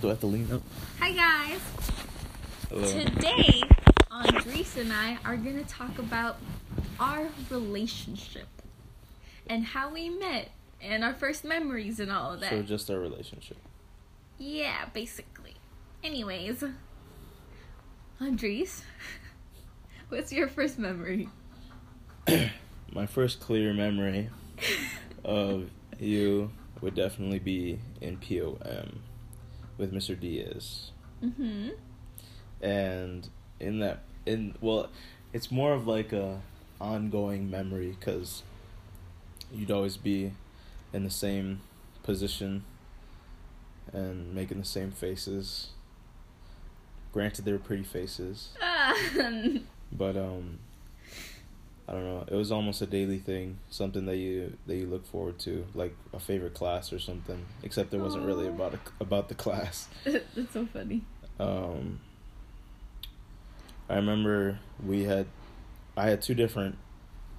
Do I have to lean up? Hi guys. Hello. Today, Andres and I are gonna talk about our relationship and how we met and our first memories and all of that. So just our relationship. yeah, basically. Anyways, Andres, what's your first memory? My first clear memory of you would definitely be in POM with Mr. Diaz. Mm-hmm. and in that in well it's more of like a ongoing memory because you'd always be in the same position and making the same faces granted they were pretty faces but um i don't know it was almost a daily thing something that you that you look forward to like a favorite class or something except it wasn't really about a, about the class That's so funny. um I remember we had I had two different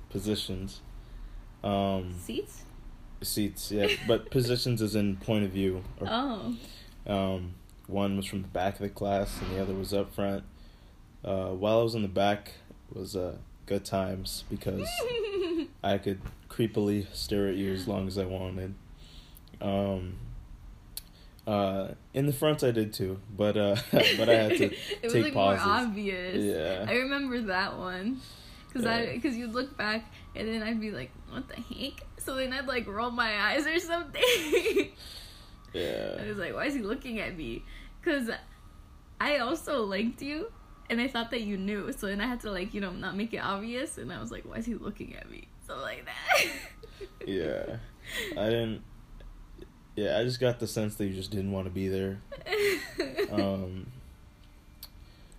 positions. Um Seats? seats, yeah, but positions is in point of view. Or, Oh. um one was from the back of the class and the other was up front. Uh while I was in the back was uh good times because I could creepily stare at you as long as I wanted. Um uh in the front I did too, but uh but I had to it was take like pauses. more obvious. Yeah. I remember that one. Cause I, Yeah. cause you'd look back and then I'd be like, "What the heck?" So then I'd like roll my eyes or something. Yeah. I was like, "Why is he looking at me?" Cause I also liked you, and I thought that you knew. So then I had to like, you know, not make it obvious. And I was like, "Why is he looking at me?" So like that. Yeah. I didn't. Yeah, I just got the sense that you just didn't want to be there. Um,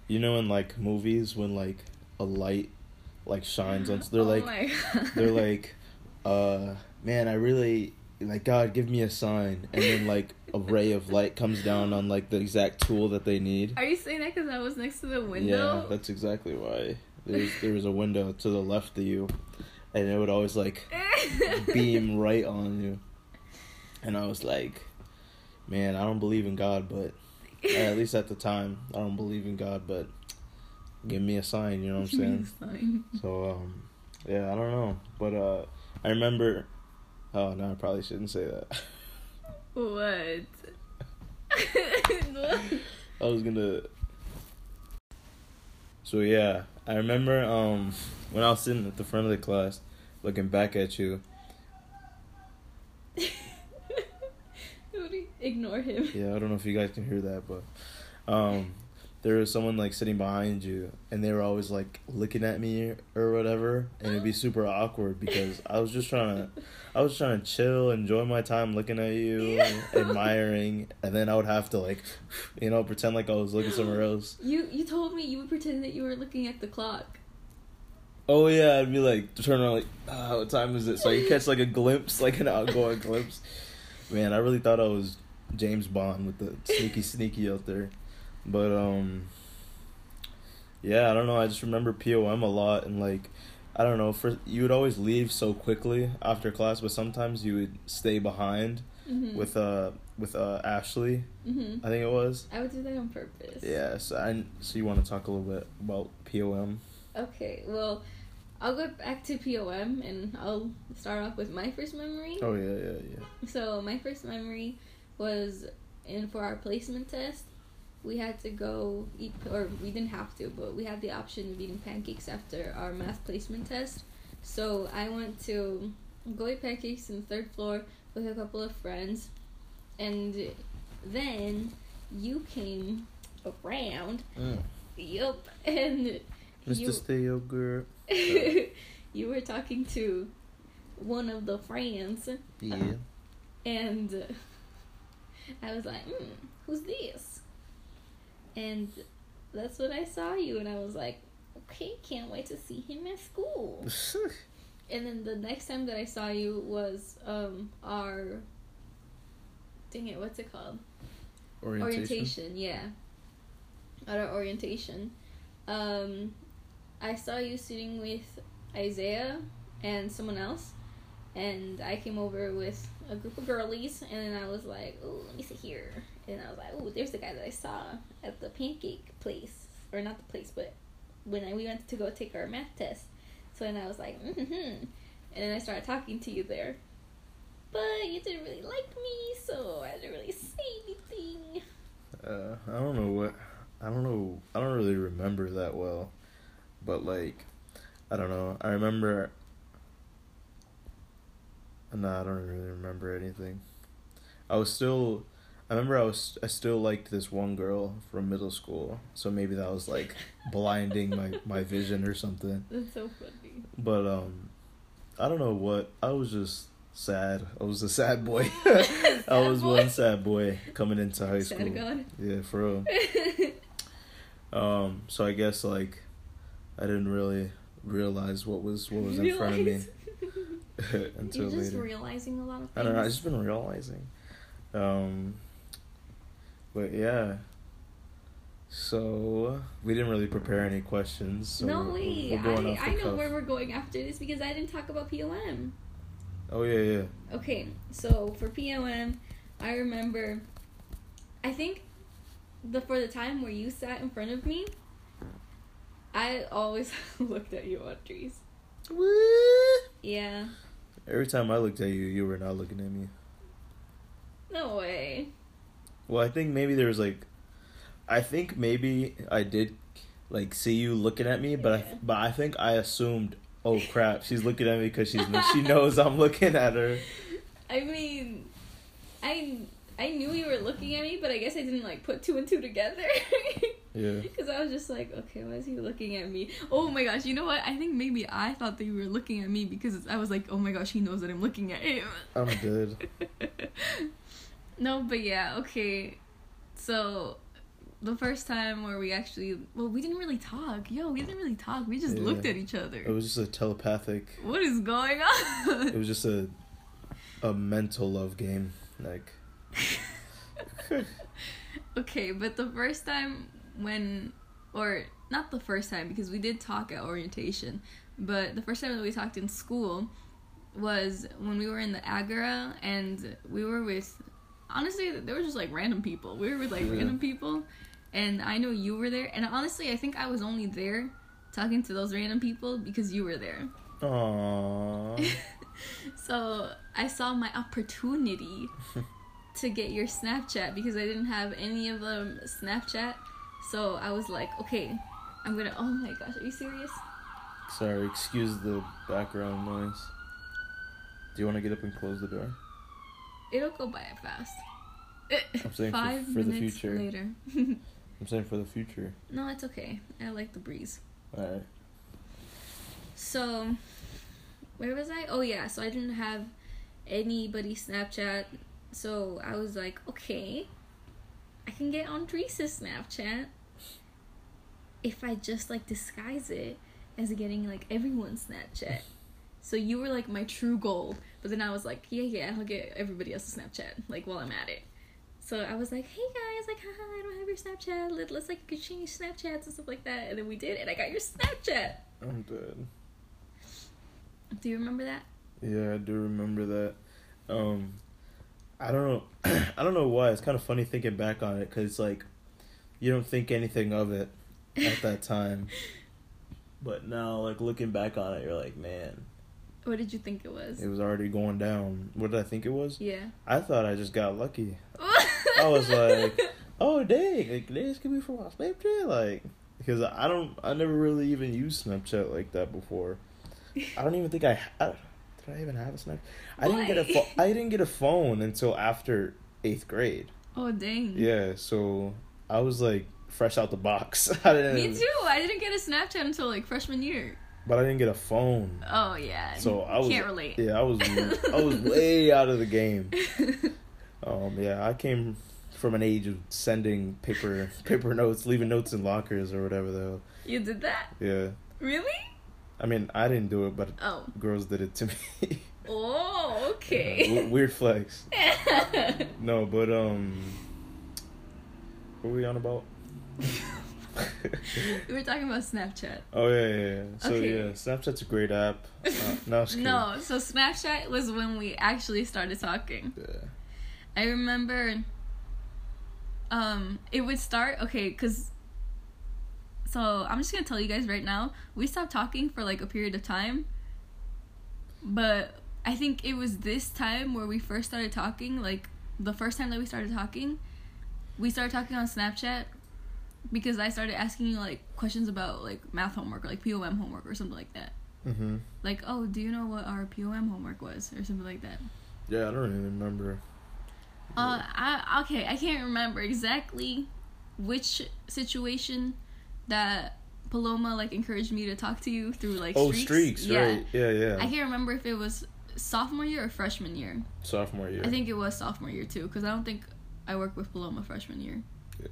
you know, in like movies, when like a light like shines on, they're Oh like, my God. they're like, uh, man, I really like God, give me a sign, and then like a ray of light comes down on like the exact tool that they need. Are you saying that because I was next to the window? Yeah, that's exactly why. There's there was a window to the left of you, and it would always like beam right on you. And I was like, man, I don't believe in God, but at least at the time, I don't believe in God, but give me a sign, you know what I'm saying? So, um, yeah, I don't know. But uh, I remember. Oh, no, I probably shouldn't say that. What? I was gonna. So yeah, I remember um when I was sitting at the front of the class, looking back at you. Ignore him. Yeah, I don't know if you guys can hear that, but um, there was someone like sitting behind you, and they were always like looking at me or whatever, and it'd be super awkward because I was just trying to, I was trying to chill, enjoy my time looking at you, admiring, and then I would have to like, you know, pretend like I was looking somewhere else. You you told me you would pretend that you were looking at the clock. Oh yeah, I'd be like turn around like, ah, what time is it? So you catch like a glimpse, like an outgoing glimpse. Man, I really thought I was James Bond with the sneaky sneaky out there. But um Yeah, I don't know, I just remember POM a lot and like I don't know, for you would always leave so quickly after class, but sometimes you would stay behind Mm-hmm. with uh with uh Ashley, hmm I think it was. I would do that on purpose. Yeah, so I so you want to talk a little bit about POM? Okay. Well, I'll go back to POM and I'll start off with my first memory. Oh yeah, yeah, yeah. So my first memory was in for our placement test. We had to go eat, or we didn't have to, but we had the option of eating pancakes after our math placement test. So I went to go eat pancakes in the third floor with a couple of friends, and then you came around. Mm. Yup, and Mr. you Stay Up Girl. you were talking to one of the friends. Yeah. And I was like, hmm, who's this? And that's when I saw you, and I was like, okay, can't wait to see him at school. And then the next time that I saw you was um our dang it, what's it called? Orientation. yeah. At our orientation. Um I saw you sitting with Isaiah and someone else. And I came over with a group of girlies and then I was like, Oh, let me sit here And I was like, oh, there's the guy that I saw at the pancake place. Or not the place, but when I, we went to go take our math test. So then I was like, mm-hmm. And then I started talking to you there. But you didn't really like me, so I didn't really say anything. Uh, I don't know what. I don't know. I don't really remember that well, but like, I don't know. I remember. No, I don't really remember anything. I was still. I remember I was. I still liked this one girl from middle school, so maybe that was like blinding my my vision or something. That's so funny. But um, I don't know what. I was just sad. I was a sad boy. Sad I was boy? one sad boy coming into high Sad school. God. Yeah, for real. Um, so I guess like I didn't really realize what was what was in front of me. until You're just later. realizing a lot of things. I don't know. I've just been realizing. Um, but yeah. So we didn't really prepare any questions. So no way. we're I, I know cuff. where we're going after this because I didn't talk about POM. Oh yeah, yeah. Okay, so for POM, I remember, I think, the for the time where you sat in front of me, I always looked at you, Andres. Yeah. Every time I looked at you, you were not looking at me. No way. Well, I think maybe there was like, I think maybe I did, like see you looking at me, but I, but I think I assumed, oh crap, she's looking at me because she's she knows I'm looking at her. I mean, I I knew you were looking at me, but I guess I didn't like put two and two together. Yeah. Because I was just like, okay, why is he looking at me? Oh my gosh, you know what? I think maybe I thought that you were looking at me because I was like, oh my gosh, he knows that I'm looking at him. I'm dead. no, but yeah, okay. So, the first time where we actually, well, we didn't really talk. Yo, we didn't really talk. We just Yeah. looked at each other. It was just a telepathic. what is going on? It was just a, a mental love game. Like, Okay, but the first time when, or not the first time because we did talk at orientation, but the first time that we talked in school was when we were in the Agora and we were with, honestly, they were just like random people. We were with like Yeah. random people, and I know you were there, and honestly, I think I was only there talking to those random people because you were there. aww. so I saw my opportunity to get your Snapchat because I didn't have any of them Snapchat. So I was like, okay, I'm gonna. Oh my gosh, are you serious? Sorry, excuse the background noise. Do you want to get up and close the door? It'll go by fast. I'm saying for- Five for the minutes future. later. I'm saying for the future. no, it's okay. I like the breeze. Alright. So, where was I? Oh yeah, so I didn't have anybody Snapchat. So I was like, okay, I can get on Andres's Snapchat if I just like disguise it as getting like everyone's Snapchat. So you were like my true goal, but then I was like, yeah, yeah, I'll get everybody else's Snapchat like while I'm at it. So I was like, hey guys, like, haha, I don't have your Snapchat. Let, let's like exchange Snapchats and stuff like that. And then we did, and I got your Snapchat. I'm dead. Do you remember that? Yeah, I do remember that. Um, I don't know. I don't know why. It's kind of funny thinking back on it because like you don't think anything of it at that time, but now like looking back on it, you're like, man, What did you think it was? it was already going down. What did I think it was? yeah. I thought I just got lucky. I was like, oh dang, like this could be from my Snapchat, like because I don't, I never really even used Snapchat like that before. I don't even think I, I did. I even have a Snap? I didn't get a pho- I didn't get a phone until after eighth grade. oh dang. Yeah, so I was like fresh out the box. I didn't, Me too. I didn't get a Snapchat until like freshman year. But I didn't get a phone. Oh yeah. So I was can't relate. Yeah, I was I was way out of the game. Um, yeah, I came from an age of sending paper paper notes, leaving notes in lockers or whatever though. you did that? Yeah, Really? I mean I didn't do it, but Oh. girls did it to me. Oh, okay. weird flex. No, but um, what were we on about? we were talking about Snapchat. oh yeah, yeah, yeah. So Okay. yeah, Snapchat's a great app. Uh, no, I'm just kidding. No, so Snapchat was when we actually started talking. Yeah. I remember um, it would start okay, cause. So I'm just gonna tell you guys right now. We stopped talking for like a period of time. But I think it was this time where we first started talking. Like the first time that we started talking, we started talking on Snapchat because I started asking you like questions about like math homework or like POM homework or something like that. Mm-hmm. Like, oh, do you know what our POM homework was or something like that? Yeah, I don't even remember. Uh, I okay, I can't remember exactly which situation that Paloma like encouraged me to talk to you through like oh, streaks. streaks, yeah. right? Yeah, yeah. I can't remember if it was sophomore year or freshman year. Sophomore year. I think it was sophomore year too, because I don't think I worked with Paloma freshman year. Yeah.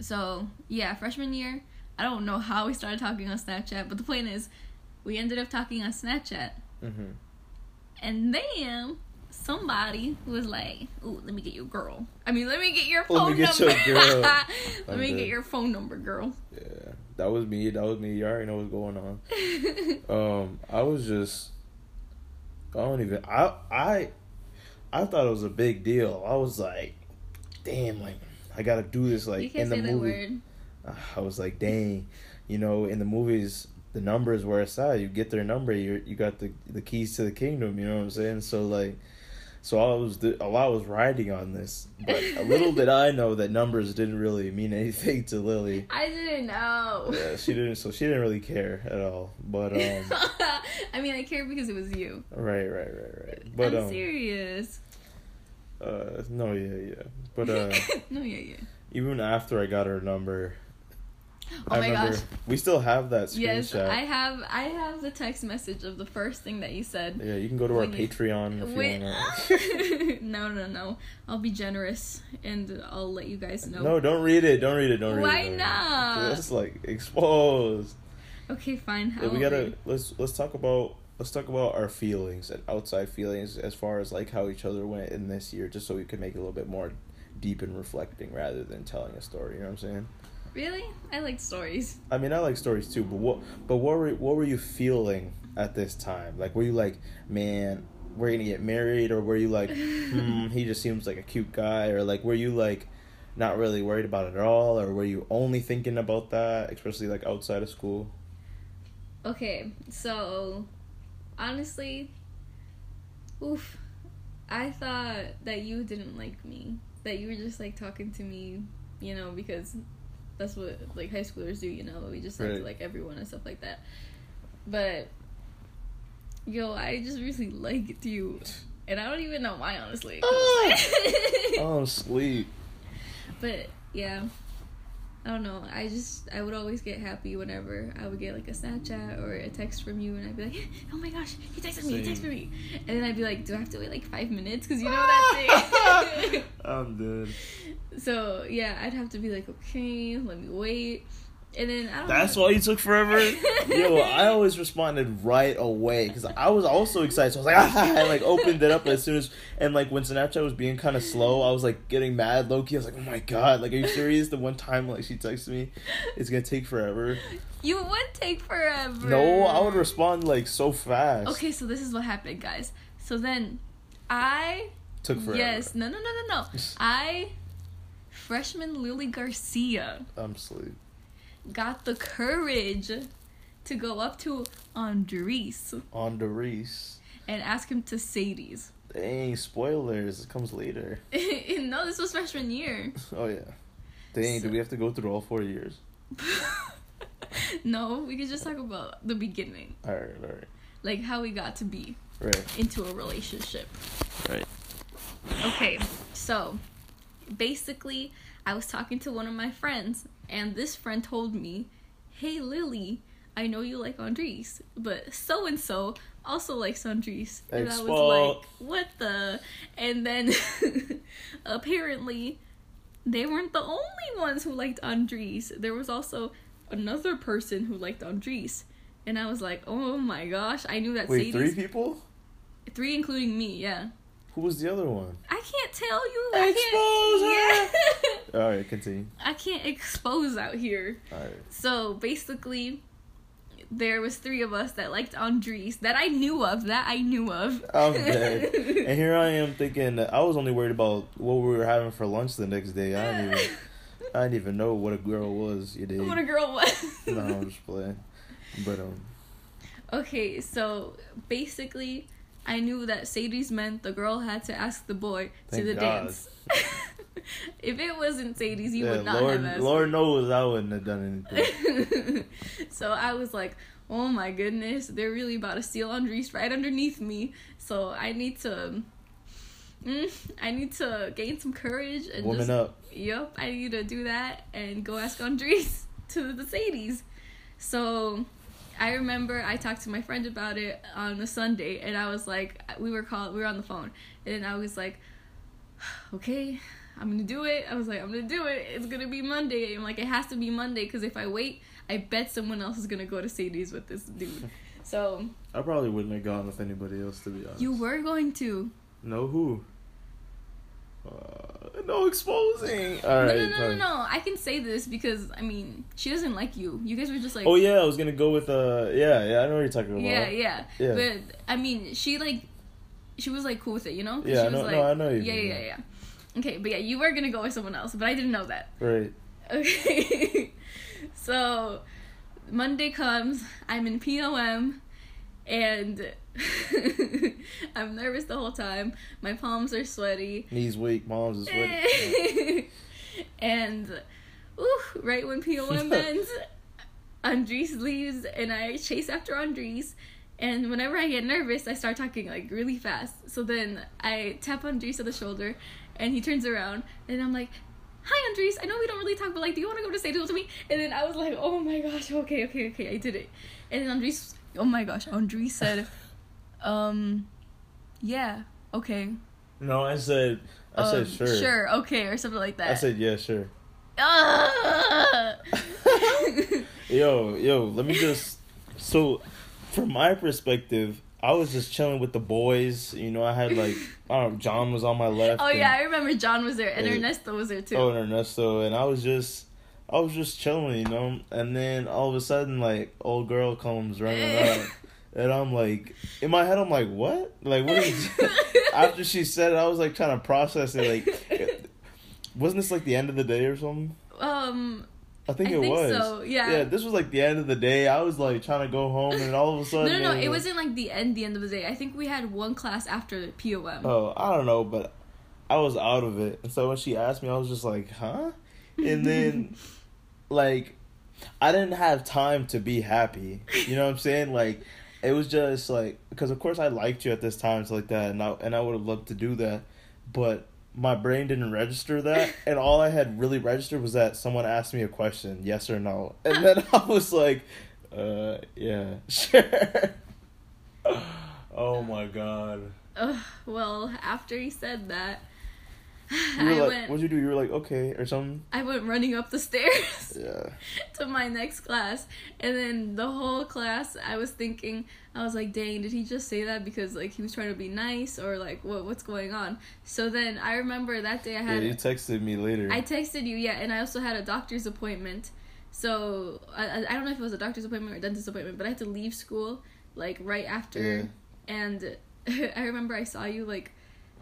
So yeah, freshman year. I don't know how we started talking on Snapchat, but the point is, we ended up talking on Snapchat, Mm-hmm. and then somebody was like, "Ooh, let me get your girl. I mean, let me get your Let phone get number. your let I'm me get your phone number, girl." Yeah, that was me. That was me. You already know what's going on. Um, I was just, I don't even. I I, I thought it was a big deal. I was like, damn, like I gotta do this. Like you can't in the say that movie, word. I was like, dang, you know, in the movies, the numbers where it's at. You get their number, you you got the the keys to the kingdom. You know what I'm saying? So like. So I was a lot was riding on this, but a little did I know that numbers didn't really mean anything to Lily. I didn't know. Yeah, she didn't. So she didn't really care at all. But um, I mean, I care because it was you. right, right, right, right. But I'm um, serious. uh, no, yeah, yeah. But uh, no, yeah, yeah. even after I got her number, Oh I my gosh. we still have that screenshot. Yes. I have. I have the text message of the first thing that you said. Yeah, you can go to our you- Patreon if you want. no, no, no. I'll be generous and I'll let you guys know. No, don't read it. Don't read it. Don't read Why it. Why not? read it. not? Let's like expose. Okay, fine. Yeah, we gotta read. let's let's talk about let's talk about our feelings and outside feelings as far as like how each other went in this year, just so we can make it a little bit more deep and reflecting rather than telling a story. You know what I'm saying? Really? I like stories. I mean, I like stories too, but what but what were what were you feeling at this time? Like, were you like, man, we're gonna get married, or were you like, hmm, he just seems like a cute guy, or like, were you like, not really worried about it at all, or were you only thinking about that, especially like outside of school? Okay, so honestly, oof, I thought that you didn't like me. That you were just like talking to me, you know, because that's what like high schoolers do, you know. We just like to like everyone and stuff like that. But yo, I just really liked you, and I don't even know why, honestly. Oh, sleep. But yeah, I don't know. I just I would always get happy whenever I would get like a Snapchat or a text from you, and I'd be like, "Oh my gosh, he texted me! He texted me!" And then I'd be like, "Do I have to wait like five minutes? Because you know that thing." I'm dead. so yeah, I'd have to be like, "Okay, let me wait," and then I don't. That's know. why you took forever. Yo, I always responded right away because I was also excited. So I was like, ah, I like opened it up as soon as, and like when Snapchat was being kind of slow, I was like getting mad, low key. I was like, oh my god, like are you serious? The one time like she texted me, it's gonna take forever. You would take forever. No, I would respond like so fast. Okay, so this is what happened, guys. So then, I took forever. Yes. No, no, no, no, no. I, freshman Lily Garcia, I'm asleep. Got the courage to go up to Andres On the Reese. and ask him to Sadie's. Dang, spoilers. It comes later. no, this was freshman year. Oh yeah. Dang, So- do we have to go through all four years? no, we could just talk about the beginning. All right, all right, Like how we got to be right, into a relationship. right. Okay, so basically, I was talking to one of my friends, and this friend told me, Hey Lily, I know you like Andres, but so and so also likes Andres. And I was like, What the? And then apparently, they weren't the only ones who liked Andres. There was also another person who liked Andres. And I was like, oh my gosh, I knew that Wait, Sadie's three people? three including me, yeah. Who was the other one? I can't tell you. I can't, yeah. All right, continue. I can't expose out here. All right. So basically, there was three of us that liked Andres that I knew of. That I knew of. I'm dead. and here I am thinking that I was only worried about what we were having for lunch the next day. I didn't even, I didn't even know what a girl was. You did. what a girl was. no, I'm just playing. But um, Okay, so basically, I knew that Sadie's meant the girl had to ask the boy Thank to the God. dance. if it wasn't Sadie's, you yeah, would not Lord, have asked. Lord knows I wouldn't have done anything. so I was like, oh my goodness, they're really about to steal Andres right underneath me. So I need to. Mm, I need to gain some courage and Woman just, up. Yep, I need to do that and go ask Andres to the Sadies. So I remember I talked to my friend about it on a Sunday and I was like we were called we were on the phone and I was like okay I'm gonna do it. I was like I'm gonna do it. It's gonna be Monday. I'm like it has to be Monday because if I wait I bet someone else is gonna go to Sadie's with this dude. So I probably wouldn't have gone with anybody else to be honest. you were going to. No, who? Uh, no exposing. All no, no, no, no, no. I can say this because I mean she doesn't like you. You guys were just like Oh yeah, I was gonna go with uh yeah yeah I know what you're talking about. Yeah, yeah, Yeah. But I mean, she like, she was like cool with it, you know? Yeah, she I was like, no, I know you Yeah, yeah, yeah. yeah. Okay, but yeah, you were gonna go with someone else, but I didn't know that. Right. Okay, so Monday comes, I'm in POM, and I'm nervous the whole time. My palms are sweaty. Knees weak, mom's is sweaty. and ooh, right when POM ends, Andres leaves and I chase after Andres. And whenever I get nervous, I start talking like really fast. So then I tap Andres on the shoulder and he turns around and I'm like, Hi Andres, I know we don't really talk, but like, do you want to go to say to me? And then I was like, Oh my gosh, okay, okay, okay, I did it. And then Andres, oh my gosh, Andres said, Um, yeah, okay. No, I said I um, said sure. Sure, okay, or something like that. I said yeah, sure. Ah! Yo, yo, let me just so from my perspective, I was just chilling with the boys. You know, I had like I don't know, John was on my left. oh and- yeah, I remember John was there and Yeah. Ernesto was there too. Oh, and Ernesto, and I was just, I was just chilling, you know. And then all of a sudden, like, old girl comes running out, and I'm like, in my head, I'm like, what? Like, what is? After she said it, I was like trying to process it. Like, wasn't this like the end of the day or something? um, I think I it think was. so, yeah. Yeah, this was like the end of the day. I was like trying to go home, and all of a sudden, no, no, was it like- wasn't like the end, the end of the day. I think we had one class after POM. Oh, I don't know, but I was out of it. And so when she asked me, I was just like, huh? And then, like, I didn't have time to be happy. You know what I'm saying? Like, it was just like, because of course I liked you at this time, so like that, and I, and I would have loved to do that. But my brain didn't register that. And all I had really registered was that someone asked me a question, yes or no. And then I was like, uh, yeah, sure. oh my god. Ugh, well, after he said that, You were I like, went. what'd you do? You were like, okay, or something. I went running up the stairs Yeah. to my next class, and then the whole class, I was thinking, I was like, "Dang, did he just say that because like he was trying to be nice, or like what what's going on?" So then I remember that day I Yeah, had you texted me later. I texted you, yeah, and I also had a doctor's appointment. So I, I I don't know if it was a doctor's appointment or a dentist appointment, but I had to leave school like right after. Yeah. And I remember I saw you like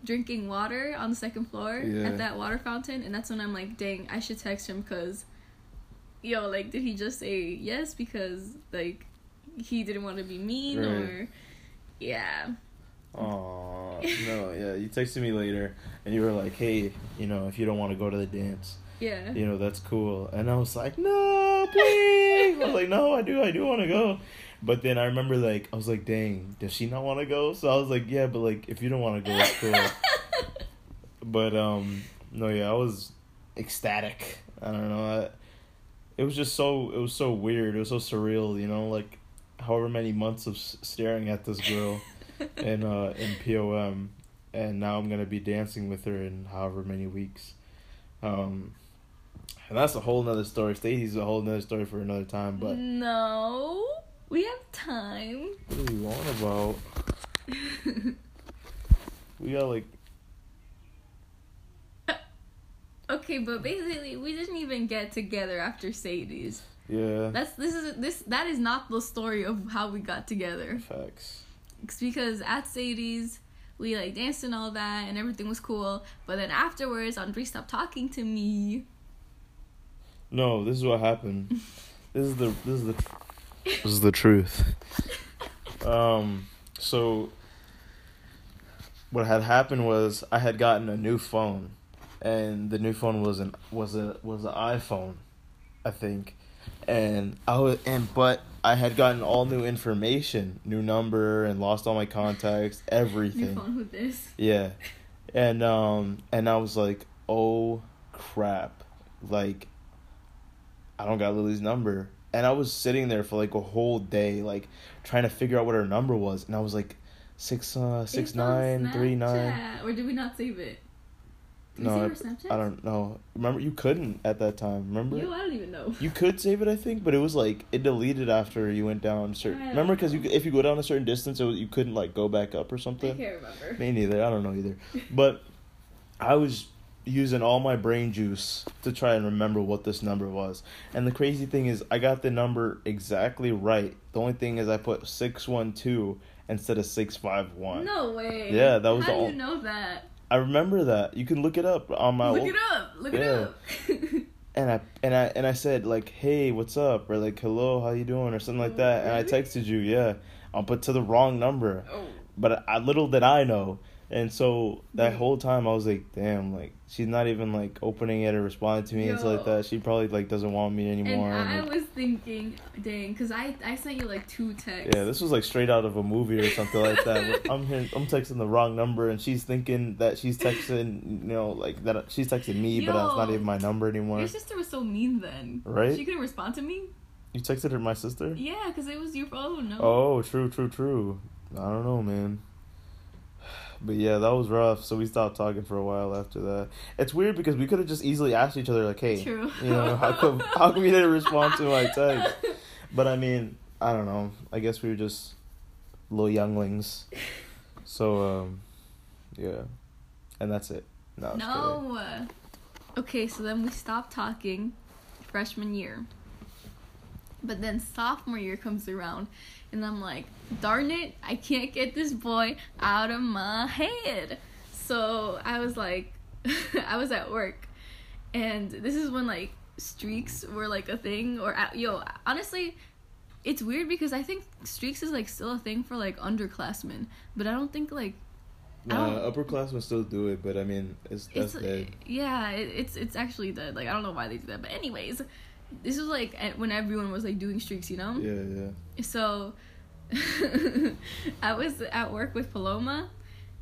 drinking water on the second floor Yeah. at that water fountain, and that's when I'm like, dang, I should text him because, yo, like, did he just say yes because like he didn't want to be mean Right. or, yeah. Aw, no, yeah. You texted me later, and you were like, "Hey, you know, if you don't want to go to the dance, Yeah. you know, that's cool." And I was like, "No, please." I was like, "No, I do, I do want to go." But then I remember, like, I was like, "Dang, does she not want to go?" So I was like, "Yeah, but like, if you don't want to go, it's cool." but um, no, yeah, I was ecstatic. I don't know. I, it was just so it was so weird. It was so surreal. You know, like however many months of staring at this girl in uh in POM, and now I'm gonna be dancing with her in however many weeks. Um, and that's a whole nother story. Sadie's a whole nother story for another time. But no, we have time. what are you on about? We got like Okay, but basically, we didn't even get together after Sadie's. Yeah. That's this is this that is not the story of how we got together. Facts. It's because at Sadie's, we like danced and all that, and everything was cool. But then afterwards, Andre stopped talking to me. No, this is what happened. this is the this is the this is the truth. Um, so what had happened was I had gotten a new phone, and the new phone was an was a was an iPhone, I think, and I was and but I had gotten all new information, new number, and lost all my contacts, everything. New phone with this. Yeah. And um and I was like, "Oh crap." Like I don't got Lily's number. And I was sitting there for like a whole day like trying to figure out what her number was and I was like six uh six It's nine three nine. Or did we not save it? Did No, we save our Snapchat? I don't know. Remember you couldn't at that time, remember? Yo, I don't even know. You could save it, I think, but it was like it deleted after you went down certain. Remember, because you if you go down a certain distance, it was, you couldn't like go back up or something. I can't remember. Me neither. I don't know either. But I was using all my brain juice to try and remember what this number was. And the crazy thing is, I got the number exactly right. The only thing is, I put six one two instead of six five one. No way. Yeah, that was How the do ol- you know that? I remember that. You can look it up on my. Look old- it up. Look it up. and I and I and I said like, "Hey, what's up?" or like, "Hello, how you doing?" or something like that. And I texted you, yeah, um, I'll put to the wrong number. oh. But I, little did I know. And so that whole time I was like, damn, like she's not even like opening it or responding to me and stuff like that. She probably like doesn't want me anymore. And I and, was thinking, dang, because I, I sent you like two texts. yeah, this was like straight out of a movie or something like that. I'm hearing, I'm texting the wrong number and she's thinking that she's texting, you know, like that she's texting me, but that's not even my number anymore. Your sister was so mean then. Right? She couldn't respond to me. You texted her my sister? Yeah, because it was your phone. No. Oh, true, true, true. I don't know, man. But yeah, that was rough. So we stopped talking for a while after that. It's weird because we could have just easily asked each other, like, "Hey, True. you know, how come how come you didn't respond to my text?" But I mean, I don't know. I guess we were just little younglings. So um, yeah, and that's it. No. I'm just kidding. No. Okay, so then we stopped talking freshman year. But then sophomore year comes around and I'm like, darn it, I can't get this boy out of my head. So I was like I was at work and this is when like streaks were like a thing or uh, yo, honestly, it's weird because I think streaks is like still a thing for like underclassmen, but I don't think like Nah, upperclassmen still do it, but I mean, it's that's it's dead. yeah it, it's it's actually dead like i don't know why they do that but anyways this was like when everyone was like doing streaks you know? Yeah, yeah. so i was at work with paloma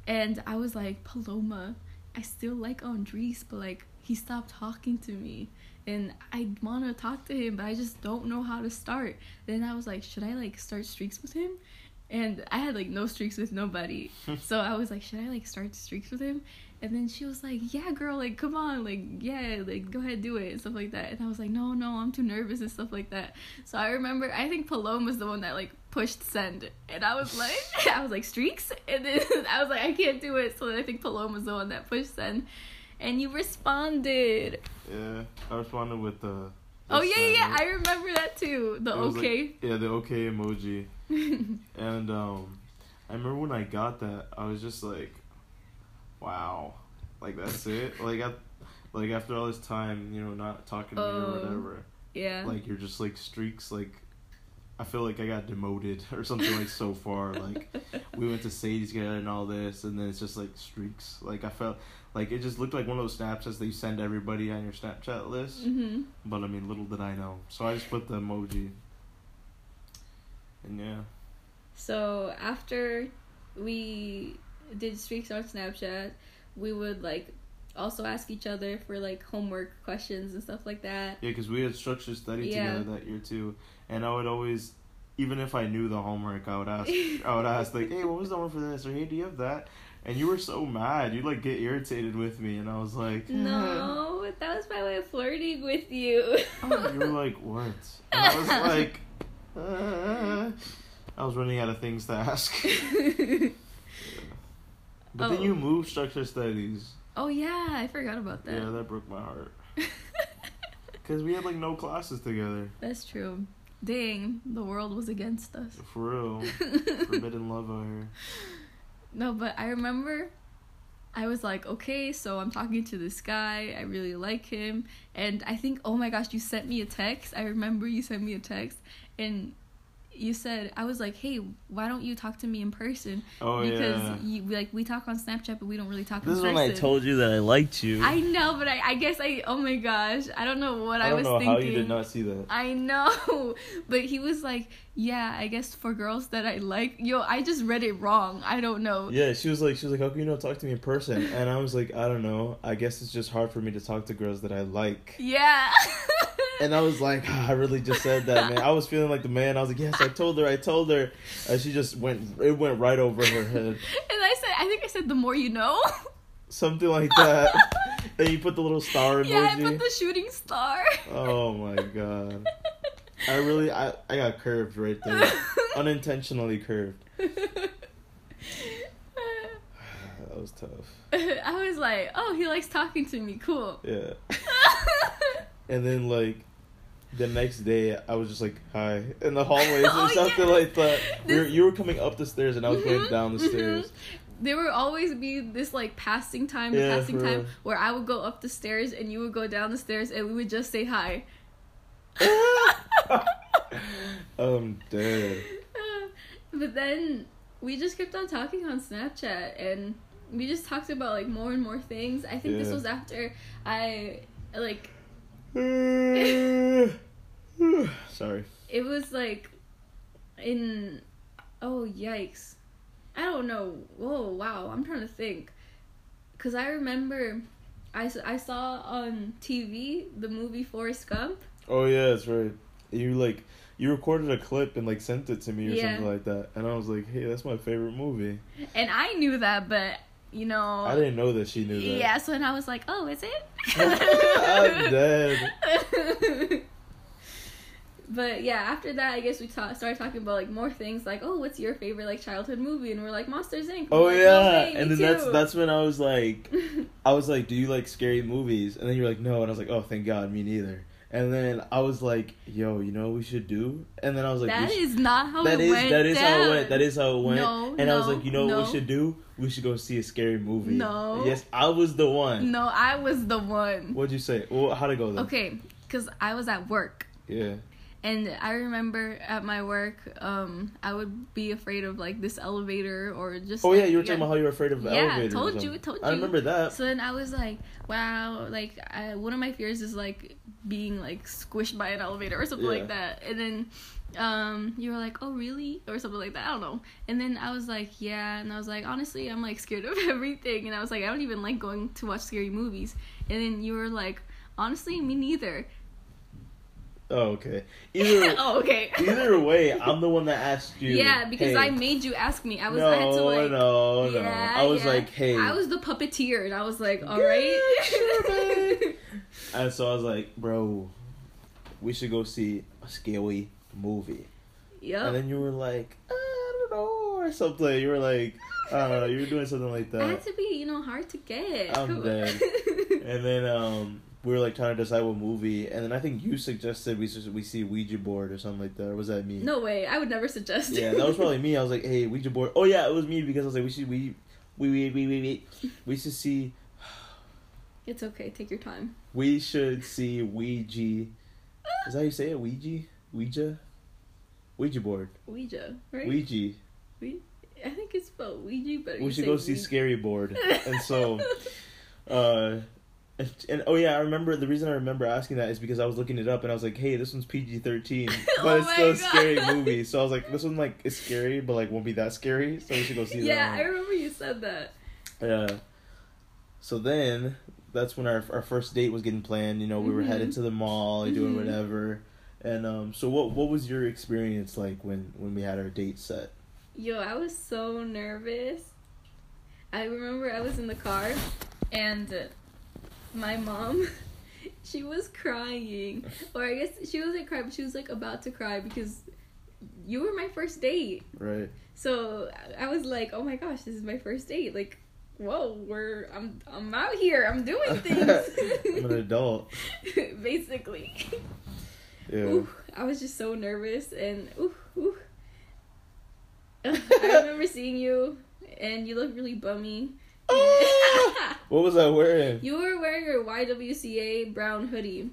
and i was like paloma i still like andres but like he stopped talking to me. And i want to talk to him but i just don't know how to start. Then i was like should i like start streaks with him? And i had like no streaks with nobody. So I was like, should I like start streaks with him? And then she was like, yeah, girl, like come on, like yeah, like go ahead, do it and stuff like that. And I was like, no, no, I'm too nervous and stuff like that. So I remember, I think Paloma was the one that like pushed send, and I was like, I was like streaks, and then I was like, I can't do it. So then I think Paloma was the one that pushed send, and you responded. Yeah, I responded with the. Oh yeah, yeah, yeah. I remember that too. The It was like- okay. yeah, the okay emoji. And um, I remember when I got that, I was just like, "Wow, like that's it." Like I, like after all this time, you know, not talking to me or whatever, yeah. like you're just like streaks. Like I feel like I got demoted or something like so far. Like we went to Sadie's together and all this, and then it's just like streaks. Like I felt like it just looked like one of those Snapchats that you send everybody on your Snapchat list. hmm But I mean, little did I know. So I just put the emoji. And yeah. So after we did streaks on Snapchat, we would like also ask each other for like homework questions and stuff like that. Yeah, because we had structured study Yeah. together that year too. And I would always, even if I knew the homework, I would ask, I would ask like, hey, what was the one for this? Or hey, do you have that? And you were so mad. You'd like get irritated with me. And I was like, No, that was my way of flirting with you. Oh, you were like, what? And I was like, uh, I was running out of things to ask. But then Oh. you moved structure studies. Oh yeah, I forgot about that. Yeah, that broke my heart. Cause we had like no classes together. That's true. Dang, the world was against us. For real. Forbidden love out here. No, but I remember I was like, okay, so I'm talking to this guy. I really like him. And I think, oh my gosh, you sent me a text. I remember you sent me a text. And you said, I was like, hey, why don't you talk to me in person? Oh because yeah. you, like we talk on Snapchat, but we don't really talk This is in when. I told you that I liked you. I know, but I, I guess I, oh my gosh, I don't know what I, I don't was know thinking. how you did not see that. I know, but he was like, "Yeah, I guess for girls that I like." Yo, I just read it wrong. I don't know. Yeah, she was like, she was like, how come you don't talk to me in person? And I was like, I don't know. I guess it's just hard for me to talk to girls that I like. Yeah. And I was like, I really just said that, man. I was feeling like the man. I was like, yes, I told her, I told her. And she just went, it went right over her head. and I said, I think I said, "The more you know." Something like that. and you put the little star emoji. yeah, I put the shooting star. Oh my god. I really, I, I got curved right there. Unintentionally curved. That was tough. I was like, "Oh, he likes talking to me. Cool." Yeah. And then like the next day, I was just like, "Hi" in the hallways or Oh, something yeah. like that. We were, This- you were coming up the stairs, and I was going Mhm, down the mhm. stairs. There would always be this like passing time, Yeah, passing time real. where I would go up the stairs and you would go down the stairs and we would just say hi. I'm dead. but then we just kept on talking on Snapchat and we just talked about like more and more things. I think this was after I like Sorry. it was like in oh yikes. I don't know. Whoa, wow. I'm trying to think. Cuz I remember I saw on TV the movie Forrest Gump. Oh yeah, that's right. You like you recorded a clip and like sent it to me or Yeah. something like that, and I was like, "Hey, that's my favorite movie." And I knew that, but you know I didn't know that she knew that. Yeah, so then I was like, "Oh, is it?" I'm dead. But yeah, after that, I guess we ta- started talking about like more things, like, "Oh, what's your favorite like childhood movie?" And we're like, "Monsters Inc." Oh like, yeah, "No way, and then that's that's when I was like, I was like, "Do you like scary movies?" And then you're like, "No," and I was like, "Oh, thank God, me neither." And then I was like, "Yo, you know what we should do?" And then I was like, that is not how That it is went that is how it went. That is how it went. No, and I was like, you know what we should do? We should go see a scary movie. No. Yes, I was the one. No, I was the one. What'd you say? Well, how'd it go then? Okay, because I was at work. Yeah. And I remember at my work, um, I would be afraid of like this elevator or just. Oh like, yeah, you were talking about how you were afraid of Yeah, elevators. or told you, told you. I remember that. So then I was like, wow, like I, one of my fears is like being like squished by an elevator or something Yeah. like that. And then um you were like, "Oh, really?" or something like that. I don't know. And then I was like, "Yeah." And I was like, "Honestly, I'm like scared of everything." And I was like, "I don't even like going to watch scary movies." And then you were like, "Honestly, me neither." Oh okay. Either oh, okay. either way, I'm the one that asked you. yeah, because hey, I made you ask me. I was no, I had to like no, no. Yeah, I was yeah. like, hey. I was the puppeteer and I was like, "All Yeah, right." sure. And so I was like, bro, we should go see a scary movie. yep. And then you were like, I don't know, or something. You were like, I don't know, you were doing something like I that. had to be, you know, hard to get. I'm Come dead. And then um, we were like trying to decide what movie, and then I think you suggested we we see Ouija board or something like that. Or was that me? no way, I would never suggest. Yeah, that was probably me. I was like, hey, Ouija board. Oh yeah, it was me because I was like, we should we we we we we we, we should see It's okay. Take your time. we should see Ouija. Is that how you say it? Ouija? Ouija? Ouija board. Ouija, right? Ouija. We- I think it's spelled Ouija, but We should go see Ouija. Scary Board. And so, uh, and, and oh yeah, I remember the reason I remember asking that is because I was looking it up and I was like, hey, this one's PG thirteen, but Oh it's still a scary movie. So I was like, this one like is scary, but like won't be that scary. So we should go see yeah, I remember you said that. Yeah. So then that's when our our first date was getting planned. You know, we were Mhm. headed to the mall, doing Mhm. whatever. And um, so what what was your experience like when when we had our date set? Yo, I was so nervous. I remember I was in the car, and uh, my mom, she was crying, or I guess she wasn't crying, but she was like about to cry because you were my first date. Right. So I was like, oh my gosh, this is my first date. Like, whoa, we're I'm I'm out here. I'm doing things. I'm an adult. Basically. Yeah. Ooh, I was just so nervous and ooh, ooh. I remember seeing you and you look really bummy. Oh, what was I wearing? you were wearing your YWCA brown hoodie.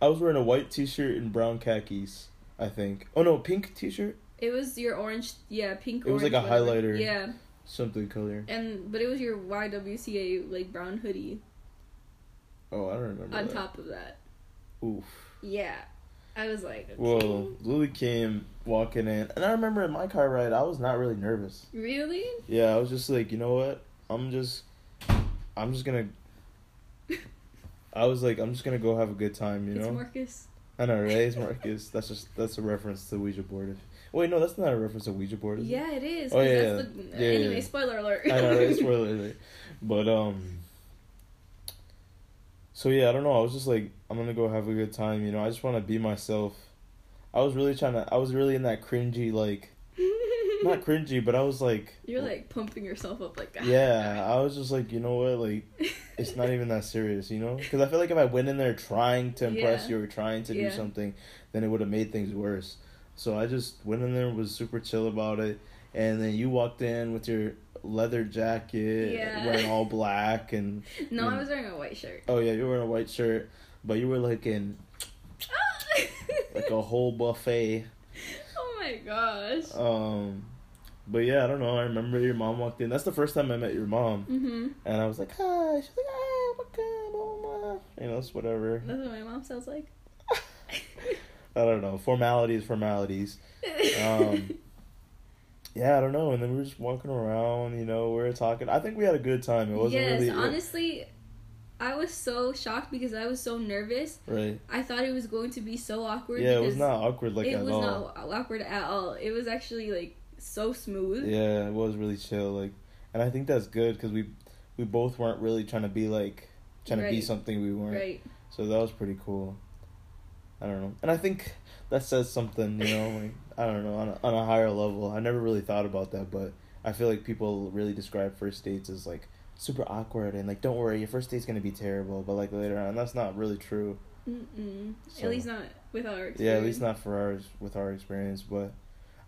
I was wearing a white T-shirt and brown khakis. I think. Oh no, pink T-shirt. It was your orange, yeah, pink. It was like a whatever. highlighter. Yeah, Something color. and but it was your YWCA like brown hoodie Oh, I don't remember. on that. top of that. Oof. Yeah, I was like, okay. Well, Lily came walking in, and I remember in my car ride, I was not really nervous. really? Yeah, I was just like, you know what? I'm just, I'm just gonna. I was like, I'm just gonna go have a good time, you it's know. Marcus. I know, right? It's Marcus. That's just that's a reference to Ouija board. Wait, no, that's not a reference to Ouija board. Is it? Yeah, it is. Oh yeah, that's yeah. The, Yeah, anyway, yeah. spoiler alert. I know, right? Spoiler alert. But um. So yeah, I don't know. I was just like, I'm gonna go have a good time. You know, I just want to be myself. I was really trying to. I was really in that cringy, like, not cringy, but I was like, You're like pumping yourself up like that. yeah. I was just like, you know what, like, it's not even that serious, you know? Because I feel like if I went in there trying to impress Yeah. you or trying to Yeah. do something, then it would have made things worse. So I just went in there, was super chill about it, and then you walked in with your leather jacket, Yeah. wearing all black, and No, I was wearing a white shirt. oh yeah, you were wearing a white shirt, but you were like in like a whole buffet. My gosh. Um, but yeah, I don't know. I remember your mom walked in. That's the first time I met your mom. Mhm. And I was like, hi. She's like, hi, my God, blah, blah, blah. You know, it's whatever. That's what my mom sounds like. I don't know. Formalities, formalities. Um, yeah, I don't know. And then we were just walking around, you know, we were talking. I think we had a good time. It wasn't yes, really. honestly, I was so shocked because I was so nervous. Right. I thought it was going to be so awkward. Yeah, it was not awkward like it at was all. not awkward at all. It was actually like so smooth. Yeah, it was really chill. Like, and I think that's good because we we both weren't really trying to be like trying to be something we weren't. Right. So that was pretty cool. I don't know, and I think that says something. You know, like I don't know on a, on a higher level. I never really thought about that, but I feel like people really describe first dates as like super awkward and like don't worry, your first date's gonna be terrible. But like later on, that's not really true. Mm-mm. So- At least not with our experience. Yeah, at least not for ours with our experience. But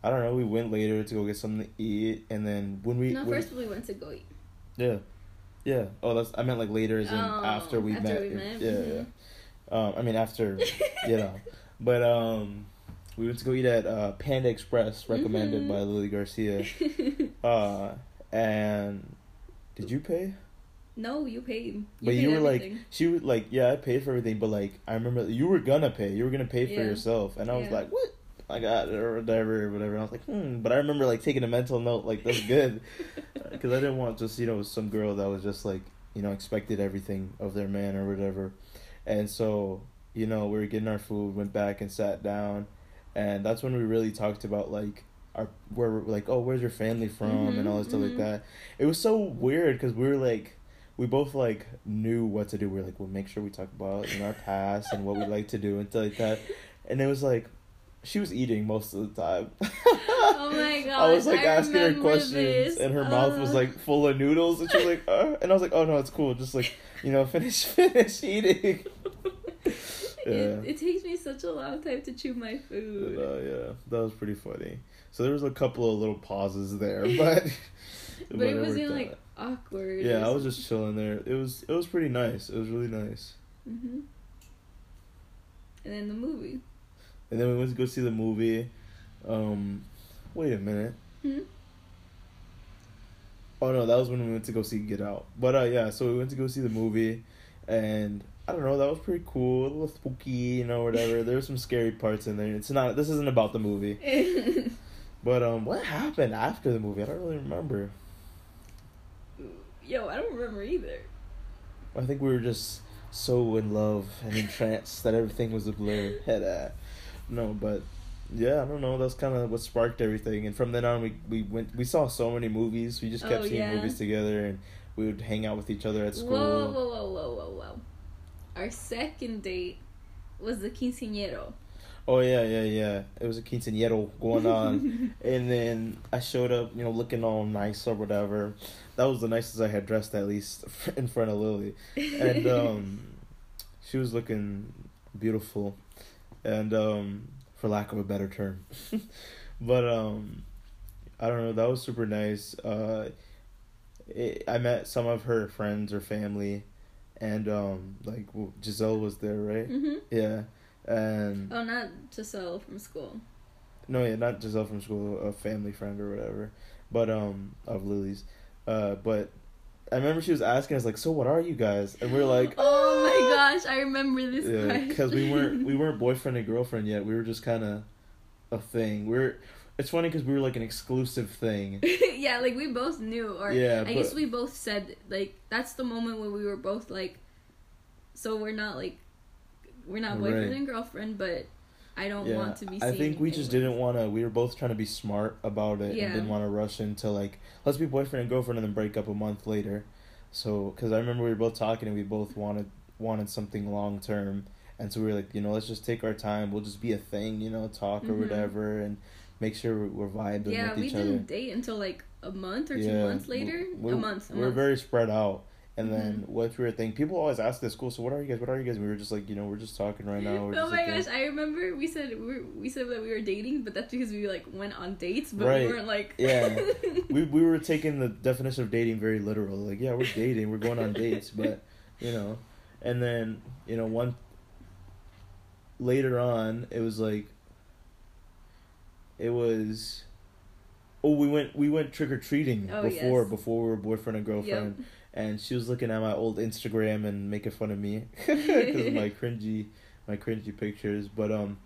I don't know. We went later to go get something to eat, and then when we No, when- first we went to go eat. Yeah, yeah. Oh, that's I meant like later as in Oh, after we after met. we met, Yeah, mhm. yeah. Um, I mean after, you know, but um, we went to go eat at uh, Panda Express, recommended Mhm. by Lily Garcia. Uh, and did you pay? no, you paid. You but paid you were like, she was like, yeah, I paid for everything, but like, I remember you were gonna pay. You were gonna pay for Yeah. yourself, and I was Yeah. like, what? I got it or whatever, or whatever. And I was like, hmm. But I remember like taking a mental note, like that's good, because I didn't want just you know some girl that was just like you know expected everything of their man or whatever, and so you know we were getting our food, went back and sat down, and that's when we really talked about like our where we're like oh where's your family from and all this stuff Mhm, like mhm. that. It was so weird because we were like we both like knew what to do. We are like, we'll make sure we talk about you know our past and what we like to do and stuff like that. And it was like, she was eating most of the time. Oh my god! I was like asking her questions, this. and her mouth was Uh, like full of noodles, and she was like, uh, and I was like, oh no, it's cool, just like you know, finish finish eating. Yeah. it, it takes me such a long time to chew my But, food. uh, yeah, that was pretty funny. So there was a couple of little pauses there, but but it wasn't out. like awkward. Yeah, I was just chilling there. It was it was pretty nice. It was really nice. hmm And then the movie. And then we went to go see the movie. Um, wait a minute. Hmm? Oh no, that was when we went to go see Get Out. But uh, yeah, so we went to go see the movie, and I don't know, that was pretty cool, a little spooky, you know, whatever. there were some scary parts in there. It's not. This isn't about the movie. But um, what happened after the movie? I don't really remember. Yo, I don't remember either. I think we were just so in love and entranced that everything was a blur. Head. No, but yeah, I don't know. That's kind of what sparked everything. And from then on, we we went. We saw so many movies. We just kept Oh, seeing yeah. movies together, and we would hang out with each other at school. Whoa, whoa, whoa, whoa, whoa, whoa. Our second date was the quinceañero. Oh yeah, yeah, yeah. It was a quinceañero going on, and then I showed up, you know, looking all nice or whatever. That was the nicest I had dressed, at least in front of Lily, and um, she was looking beautiful, and um, for lack of a better term, but um, I don't know. That was super nice. Uh, it, I met some of her friends or family, and um, like Giselle was there, right? hmm Yeah, and Oh, not Giselle from school. no, yeah, not Giselle from school, a family friend or whatever, but um, of Lily's. Uh, but I remember she was asking us like, "So what are you guys?" And we are like, oh my gosh, I remember this. yeah, because we weren't we weren't boyfriend and girlfriend yet. We were just kind of a thing. We're it's funny because we were like an exclusive thing. yeah, like we both knew, or Yeah, I guess we both said like that's the moment when we were both like, so we're not like, we're not boyfriend Right. and girlfriend, but I don't yeah, want to be. I think we just didn't want to. We were both trying to be smart about it Yeah. and didn't want to rush into like let's be boyfriend and girlfriend and then break up a month later. So because I remember we were both talking and we both wanted wanted something long term, and so we were like, you know, let's just take our time. We'll just be a thing, you know, talk or Mhm. whatever, and make sure we're, we're vibing Yeah, with we didn't other. date until like a month or two months later. we- a month. A we're month. very spread out. And then Mhm. what we were thinking, people always ask this school, so what are you guys? What are you guys? And we were just like, you know, we're just talking right now. We're oh my like, gosh, I remember we said we, were, we said that we were dating, but that's because we like went on dates, but Right. we weren't like Yeah. we we were taking the definition of dating very literal. Like, yeah, we're dating, we're going on dates, but you know, and then you know one later on, it was like it was. Oh, we went we went trick or treating Oh, before yes. before we were boyfriend and girlfriend, and she was looking at my old Instagram and making fun of me because of my cringy my cringy pictures. But um,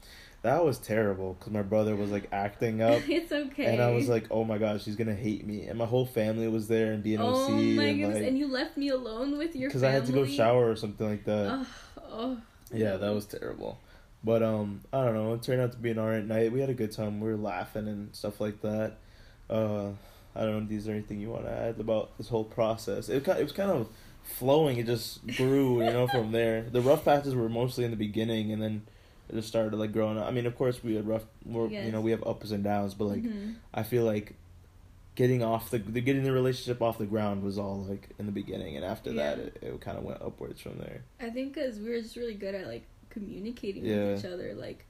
that was terrible because my brother was like acting up. it's okay. And I was like, oh my gosh, she's gonna hate me. And my whole family was there and BNOC. oh my and goodness, like, and you left me alone with your because. I had to go shower or something like that. Oh, oh. yeah, that was terrible. But um, I don't know. It turned out to be an alright night. We had a good time. We were laughing and stuff like that. Uh, I don't know. Is there anything you want to add about this whole process? It it was kind of flowing. It just grew, you know, from there. The rough patches were mostly in the beginning, and then it just started like growing up. I mean, of course, we had rough. More, you Yes. know, we have ups and downs, but like. Mhm. I feel like getting off the, the getting the relationship off the ground was all like in the beginning, and after that, it, it kind of went upwards from there. I think because we were just really good at like communicating Yeah. with each other, like.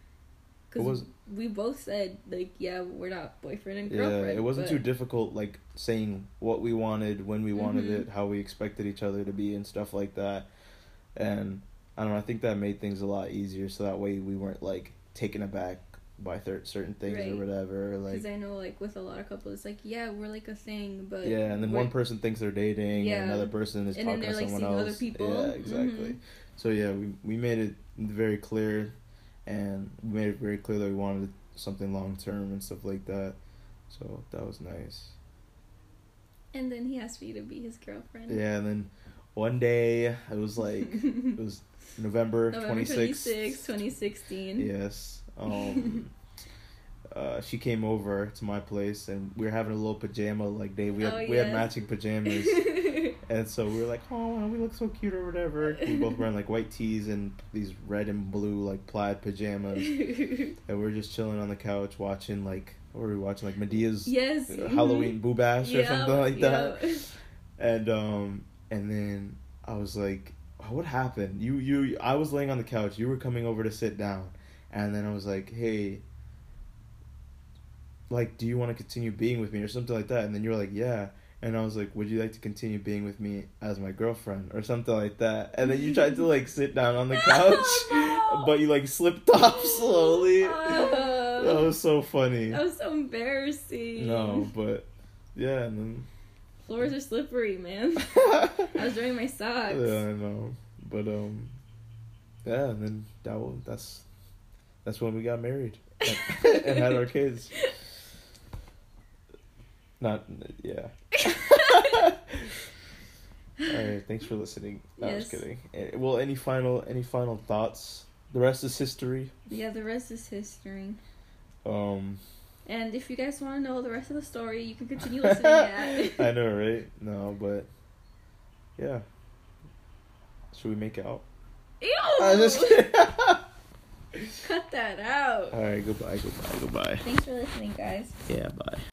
Because we both said like, yeah, we're not boyfriend and girlfriend Yeah, it wasn't but- too difficult, like saying what we wanted, when we wanted Mhm. it, how we expected each other to be, and stuff like that. And I don't know. I think that made things a lot easier, so that way we weren't like taken aback by thir- certain things Right. or whatever. Like Because I know, like, with a lot of couples, it's like, yeah, we're like a thing, but yeah, and then one person thinks they're dating, Yeah. and another person is And talking to like, someone else. other people. Yeah, exactly. Mhm. So yeah, we we made it very clear, and we made it very clear that we wanted something long term and stuff like that. So that was nice. And then he asked me to be his girlfriend. Yeah, and then one day it was like it was November twenty 26, sixth. 2016. Yes. Um. Uh, she came over to my place and we were having a little pajama like day. We had Oh, we had matching pajamas. And so we were like, oh, we look so cute or whatever. We both wearing like white tees and these red and blue like plaid pajamas. And we're just chilling on the couch watching like, what were we watching? Like Madea's yes. uh, Halloween Boo Bash or Yep, something like that. yep. And um, and then I was like, oh, what happened? You you I was laying on the couch. You were coming over to sit down, and then I was like, hey. Like, do you want to continue being with me or something like that? And then you were like, yeah. And I was like, would you like to continue being with me as my girlfriend or something like that? And then you tried to like sit down on the couch, Oh, no. but you like slipped off slowly. that Uh, was so funny. that was so embarrassing. No, but yeah, and Floors are slippery, man. I was wearing my socks. Yeah, I know, but um, yeah, and then that was, that's that's when we got married and had our kids. Not yeah. All right, thanks for listening. No, I was kidding. Well, any final any final thoughts? The rest is history. yeah, the rest is history. Um, And if you guys want to know the rest of the story, you can continue listening at. I know, right? No, but yeah. Should we make out? Ew! I'm just kidding. Cut that out. All right, goodbye, goodbye, goodbye. Thanks for listening, guys. Yeah, bye.